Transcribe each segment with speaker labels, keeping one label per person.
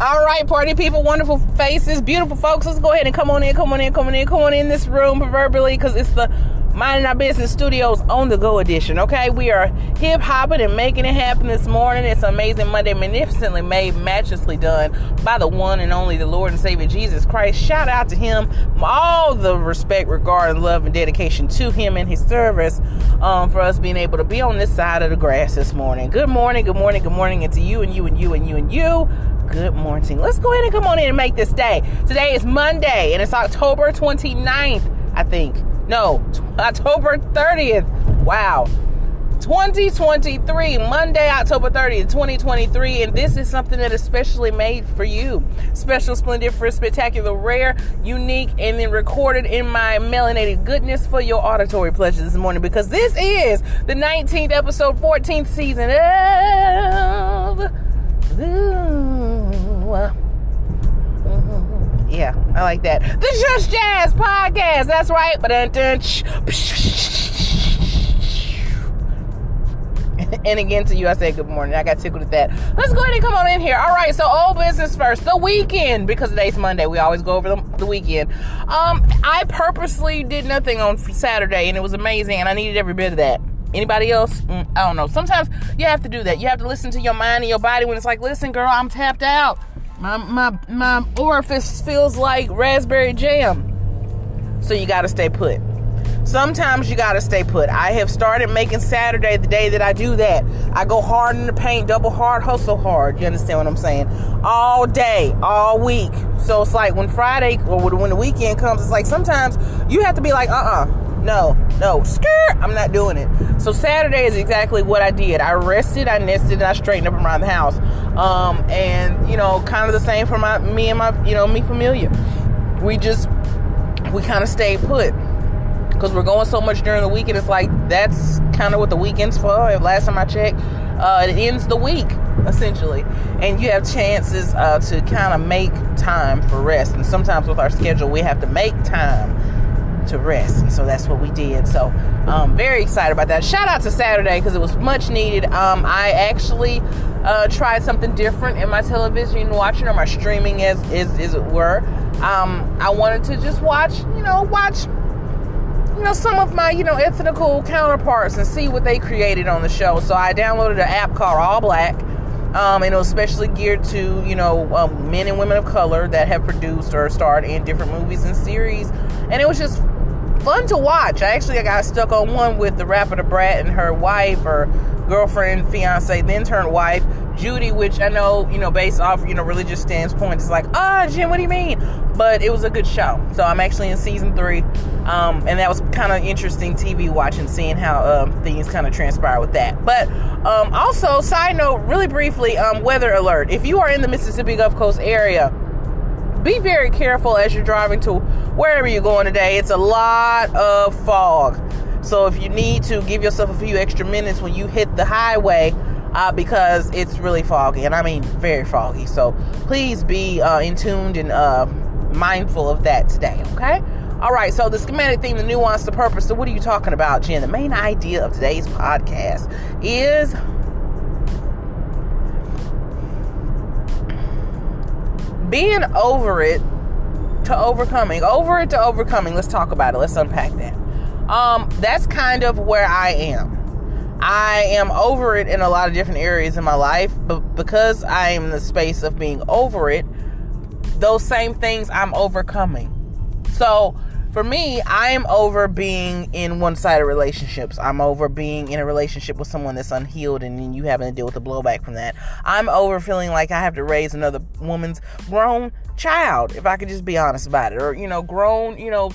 Speaker 1: All right, party people, wonderful faces, beautiful folks. Let's go ahead and come on in, come on in, come on in, come on in this room proverbially because it's the Minding Our Business Studios on the go edition. Okay, we are hip hopping and making it happen this morning. It's amazing Monday, magnificently made, matchlessly done by the one and only the Lord and Savior Jesus Christ. Shout out to Him, all the respect, regard, and love and dedication to Him and His service um, for us being able to be on this side of the grass this morning. Good morning, good morning, good morning, and to you and you and you and you and you. Good morning. Let's go ahead and come on in and make this day. Today is Monday and it's October 29th, I think. No, October 30th. Wow. 2023, Monday, October 30th, 2023, and this is something that is specially made for you. Special, splendid, for spectacular, rare, unique, and then recorded in my melanated goodness for your auditory pleasure this morning because this is the 19th episode, 14th season of. Mm-hmm. Yeah, I like that. The Just Jazz Podcast. That's right. But and again to you, I said good morning. I got tickled at that. Let's go ahead and come on in here. All right, so old business first. The weekend, because today's Monday. We always go over the, the weekend. Um, I purposely did nothing on Saturday, and it was amazing, and I needed every bit of that. Anybody else? Mm, I don't know. Sometimes you have to do that. You have to listen to your mind and your body when it's like, listen, girl, I'm tapped out. My my my orifice feels like raspberry jam. So you gotta stay put. Sometimes you gotta stay put. I have started making Saturday the day that I do that. I go hard in the paint, double hard, hustle hard. You understand what I'm saying? All day, all week. So it's like when Friday or when the weekend comes, it's like sometimes you have to be like, uh uh-uh, uh no, no, skirt. I'm not doing it. So Saturday is exactly what I did. I rested, I nested, and I straightened up around the house. Um, and you know, kind of the same for my me and my you know me familiar. We just we kind of stayed put because we're going so much during the week, and it's like that's kind of what the weekend's for. Last time I checked, uh, it ends the week essentially, and you have chances uh, to kind of make time for rest. And sometimes with our schedule, we have to make time to rest. And so that's what we did. So um, very excited about that. Shout out to Saturday because it was much needed. Um, I actually uh, tried something different in my television watching or my streaming as, as, as it were. Um, I wanted to just watch, you know, watch you know some of my you know ethnical counterparts and see what they created on the show so i downloaded an app called ALLBLK um, and it was especially geared to you know um, men and women of color that have produced or starred in different movies and series and it was just fun to watch. I actually got stuck on one with the rapper Da Brat and her wife or girlfriend, fiance, then turned wife, Judy, which I know, you know, based off, you know, religious standpoint, it's like, ah, oh, Jim, what do you mean? But it was a good show. So I'm actually in season three. Um, and that was kind of interesting TV watching, seeing how um, things kind of transpire with that. But um, also, side note, really briefly, um, weather alert. If you are in the Mississippi Gulf Coast area, be very careful as you're driving to wherever you're going today. It's a lot of fog. So if you need to give yourself a few extra minutes when you hit the highway, uh, because it's really foggy, and I mean very foggy. So please be uh, in tuned and uh, mindful of that today, okay? All right, so the schematic theme, the nuance, the purpose. So, what are you talking about, Jen? The main idea of today's podcast is being over it to overcoming, over it to overcoming. Let's talk about it. Let's unpack that. Um, that's kind of where I am. I am over it in a lot of different areas in my life, but because I am in the space of being over it, those same things I'm overcoming. So, for me, I am over being in one sided relationships. I'm over being in a relationship with someone that's unhealed and you having to deal with the blowback from that. I'm over feeling like I have to raise another woman's grown child, if I could just be honest about it. Or, you know, grown, you know,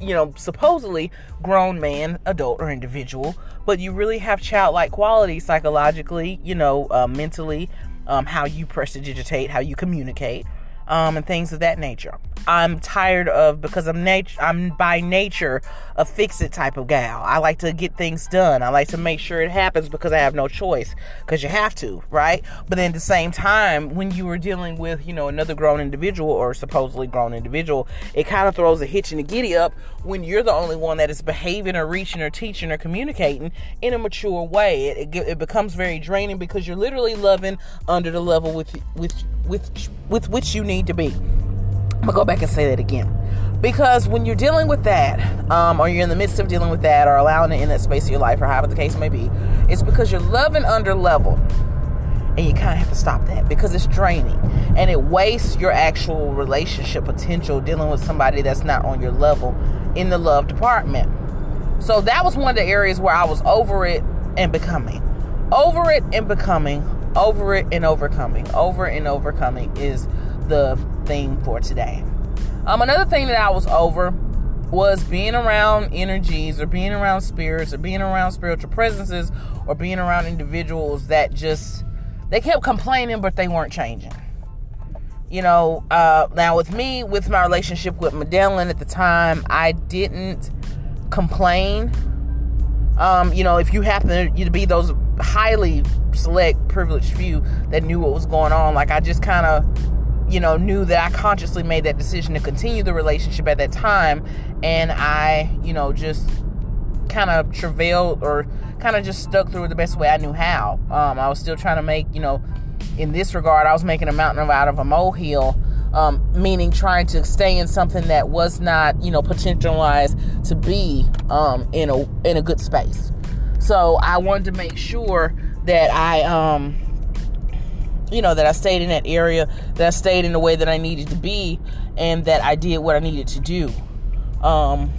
Speaker 1: you know, supposedly grown man, adult, or individual, but you really have childlike qualities psychologically, you know, uh, mentally, um, how you prestidigitate, how you communicate. Um, and things of that nature. I'm tired of because I'm nat- I'm by nature a fix it type of gal. I like to get things done. I like to make sure it happens because I have no choice because you have to, right? But then at the same time, when you are dealing with, you know, another grown individual or supposedly grown individual, it kind of throws a hitch in the giddy up when you're the only one that is behaving or reaching or teaching or communicating in a mature way. It, it, it becomes very draining because you're literally loving under the level with with with with which you need to be. I'm gonna go back and say that again. Because when you're dealing with that, um, or you're in the midst of dealing with that, or allowing it in that space of your life, or however the case may be, it's because you're loving under level. And you kind of have to stop that because it's draining and it wastes your actual relationship potential dealing with somebody that's not on your level in the love department. So that was one of the areas where I was over it and becoming. Over it and becoming. Over it and overcoming. Over and overcoming is the theme for today. Um, another thing that I was over was being around energies or being around spirits or being around spiritual presences or being around individuals that just they kept complaining but they weren't changing you know uh, now with me with my relationship with Madeline at the time i didn't complain um, you know if you happen to be those highly select privileged few that knew what was going on like i just kind of you know, knew that I consciously made that decision to continue the relationship at that time. And I, you know, just kind of travailed or kind of just stuck through it the best way I knew how. Um, I was still trying to make, you know, in this regard, I was making a mountain out of a molehill. Um, meaning trying to stay in something that was not, you know, potentialized to be um, in a in a good space. So I wanted to make sure that I um, you know, that I stayed in that area, that I stayed in the way that I needed to be, and that I did what I needed to do. Um,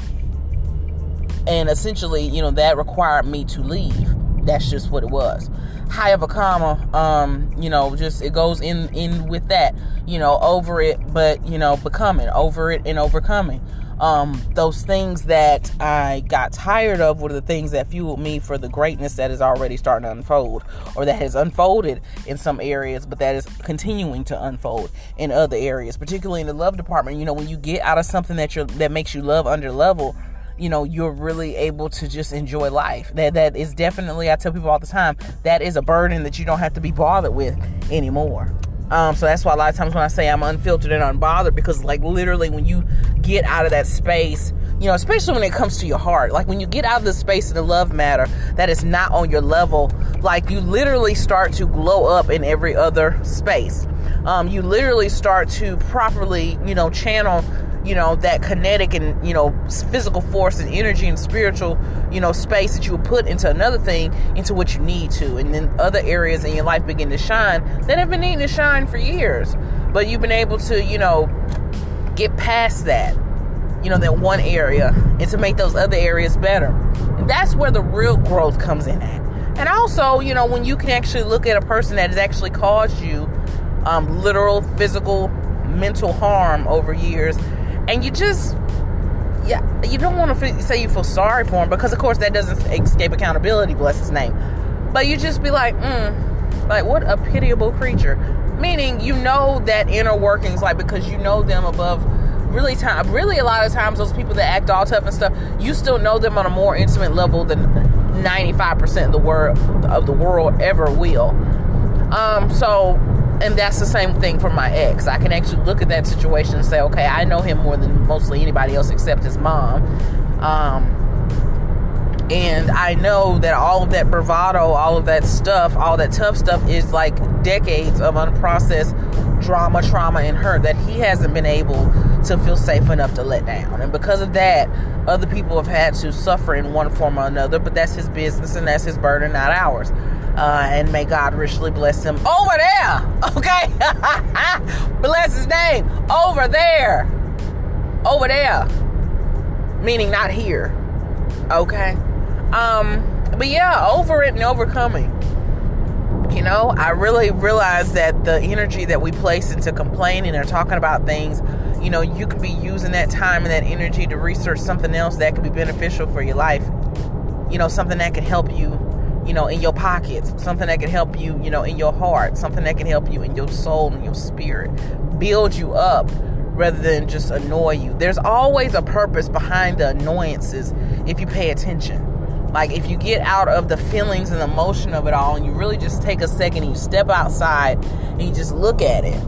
Speaker 1: and essentially, you know, that required me to leave. That's just what it was. High of a comma, um, you know, just it goes in in with that, you know, over it, but you know, becoming over it and overcoming um, those things that I got tired of were the things that fueled me for the greatness that is already starting to unfold or that has unfolded in some areas, but that is continuing to unfold in other areas, particularly in the love department. You know, when you get out of something that you're that makes you love under level, you know you're really able to just enjoy life that that is definitely i tell people all the time that is a burden that you don't have to be bothered with anymore um, so that's why a lot of times when I say I'm unfiltered and unbothered, because like literally when you get out of that space, you know, especially when it comes to your heart, like when you get out of the space of the love matter that is not on your level, like you literally start to glow up in every other space. Um, you literally start to properly, you know, channel you know that kinetic and you know physical force and energy and spiritual you know space that you would put into another thing into what you need to. And then other areas in your life begin to shine that have been needing to shine for years. But you've been able to you know get past that you know that one area and to make those other areas better. And that's where the real growth comes in at. And also you know when you can actually look at a person that has actually caused you um, literal physical mental harm over years and you just yeah you don't want to say you feel sorry for him because of course that doesn't escape accountability bless his name. But you just be like mm, like what a pitiable creature. Meaning you know that inner workings like because you know them above really time really a lot of times those people that act all tough and stuff you still know them on a more intimate level than 95% of the world of the world ever will. Um so and that's the same thing for my ex. I can actually look at that situation and say, okay, I know him more than mostly anybody else except his mom. Um, and I know that all of that bravado, all of that stuff, all that tough stuff is like decades of unprocessed drama, trauma, and hurt that he hasn't been able to feel safe enough to let down. And because of that, other people have had to suffer in one form or another, but that's his business and that's his burden, not ours. Uh, and may God richly bless him over there. Okay, bless his name over there, over there, meaning not here. Okay, um, but yeah, over it and overcoming. You know, I really realized that the energy that we place into complaining or talking about things, you know, you could be using that time and that energy to research something else that could be beneficial for your life. You know, something that could help you you know, in your pockets, something that can help you, you know, in your heart, something that can help you in your soul and your spirit build you up rather than just annoy you. There's always a purpose behind the annoyances if you pay attention. Like if you get out of the feelings and the emotion of it all and you really just take a second and you step outside and you just look at it.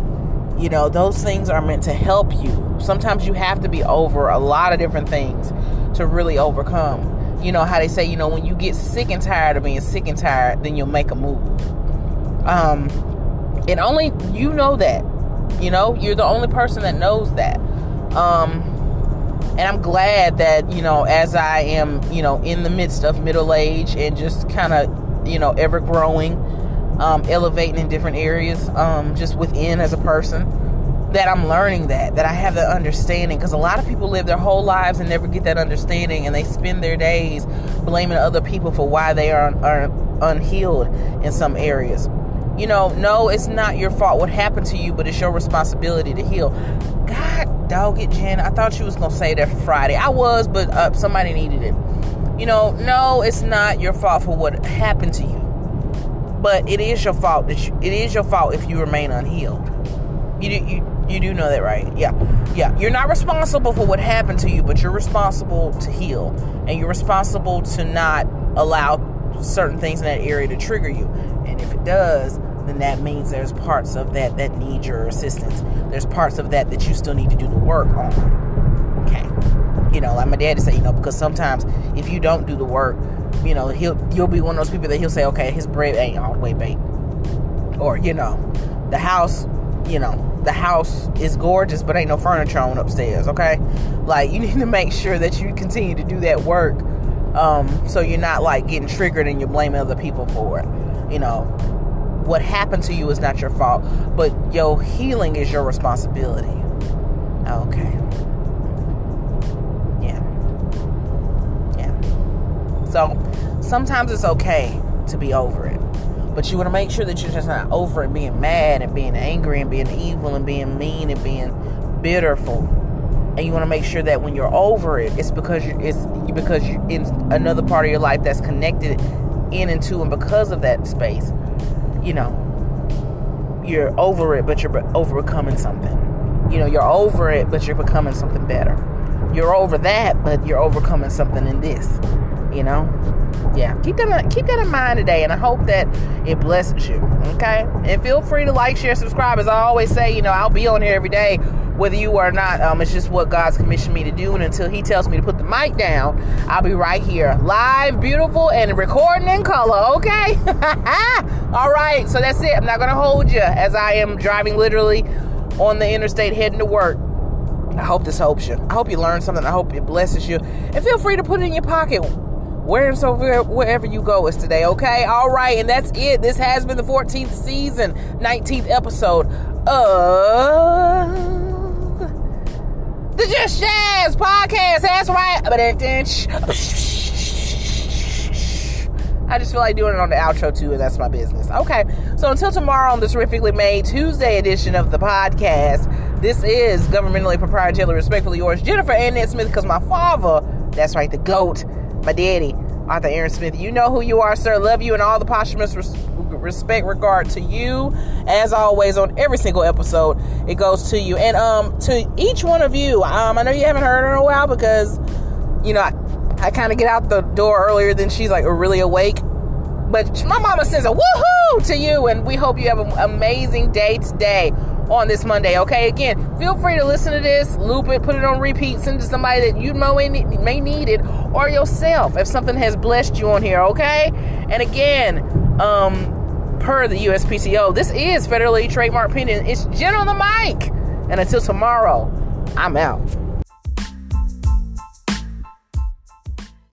Speaker 1: You know, those things are meant to help you. Sometimes you have to be over a lot of different things to really overcome. You know how they say, you know, when you get sick and tired of being sick and tired, then you'll make a move. Um and only you know that. You know, you're the only person that knows that. Um and I'm glad that, you know, as I am, you know, in the midst of middle age and just kind of, you know, ever growing, um, elevating in different areas, um, just within as a person, that I'm learning that, that I have the understanding. Because a lot of people live their whole lives and never get that understanding, and they spend their days blaming other people for why they are, are unhealed in some areas. You know, no, it's not your fault what happened to you, but it's your responsibility to heal. God dog it, Jen. I thought you was gonna say that Friday. I was, but uh, somebody needed it. You know, no, it's not your fault for what happened to you, but it is your fault that you, it is your fault if you remain unhealed. You you you do know that, right? Yeah, yeah. You're not responsible for what happened to you, but you're responsible to heal, and you're responsible to not allow certain things in that area to trigger you. And if it does, then that means there's parts of that that need your assistance. There's parts of that that you still need to do the work on. Okay. You know, like my daddy say, you know, because sometimes if you don't do the work, you know, he'll you'll be one of those people that he'll say, okay, his bread ain't all the way baked. Or, you know, the house, you know, the house is gorgeous, but ain't no furniture on upstairs, okay? Like you need to make sure that you continue to do that work um, so you're not like getting triggered and you're blaming other people for it. You know, what happened to you is not your fault, but your healing is your responsibility. Okay. Yeah. Yeah. So sometimes it's okay to be over it. But you want to make sure that you're just not over it being mad and being angry and being evil and being mean and being bitterful and you want to make sure that when you're over it, it's because you, it's because you're in another part of your life that's connected in and to and because of that space. You know, you're over it, but you're overcoming something. You know, you're over it, but you're becoming something better. You're over that, but you're overcoming something in this. You know, yeah. Keep that keep that in mind today, and I hope that it blesses you. Okay, and feel free to like, share, subscribe. As I always say, you know, I'll be on here every day whether you are or not. Um, it's just what God's commissioned me to do. And until He tells me to put the mic down, I'll be right here, live, beautiful, and recording in color. Okay. All right. So that's it. I'm not gonna hold you as I am driving literally on the interstate heading to work. I hope this helps you. I hope you learn something. I hope it blesses you. And feel free to put it in your pocket. Where so wherever you go is today, okay? All right, and that's it. This has been the 14th season, 19th episode of the Just Jazz podcast. That's right. I just feel like doing it on the outro too, and that's my business. Okay, so until tomorrow on the terrifically made Tuesday edition of the podcast, this is governmentally proprietary, respectfully yours, Jennifer Annette Smith, because my father, that's right, the GOAT, my daddy, Arthur Aaron Smith, you know who you are, sir. Love you and all the posthumous res- respect, regard to you. As always, on every single episode, it goes to you. And um, to each one of you, um, I know you haven't heard in a while because, you know, I, I kind of get out the door earlier than she's like really awake. But my mama says a woohoo to you, and we hope you have an amazing day today on this Monday. Okay, again, feel free to listen to this, loop it, put it on repeat, send it to somebody that you know may need it, or yourself if something has blessed you on here. Okay, and again, um, per the USPTO. This is federally trademark pending. It's Jen on the mic. And until tomorrow, I'm out.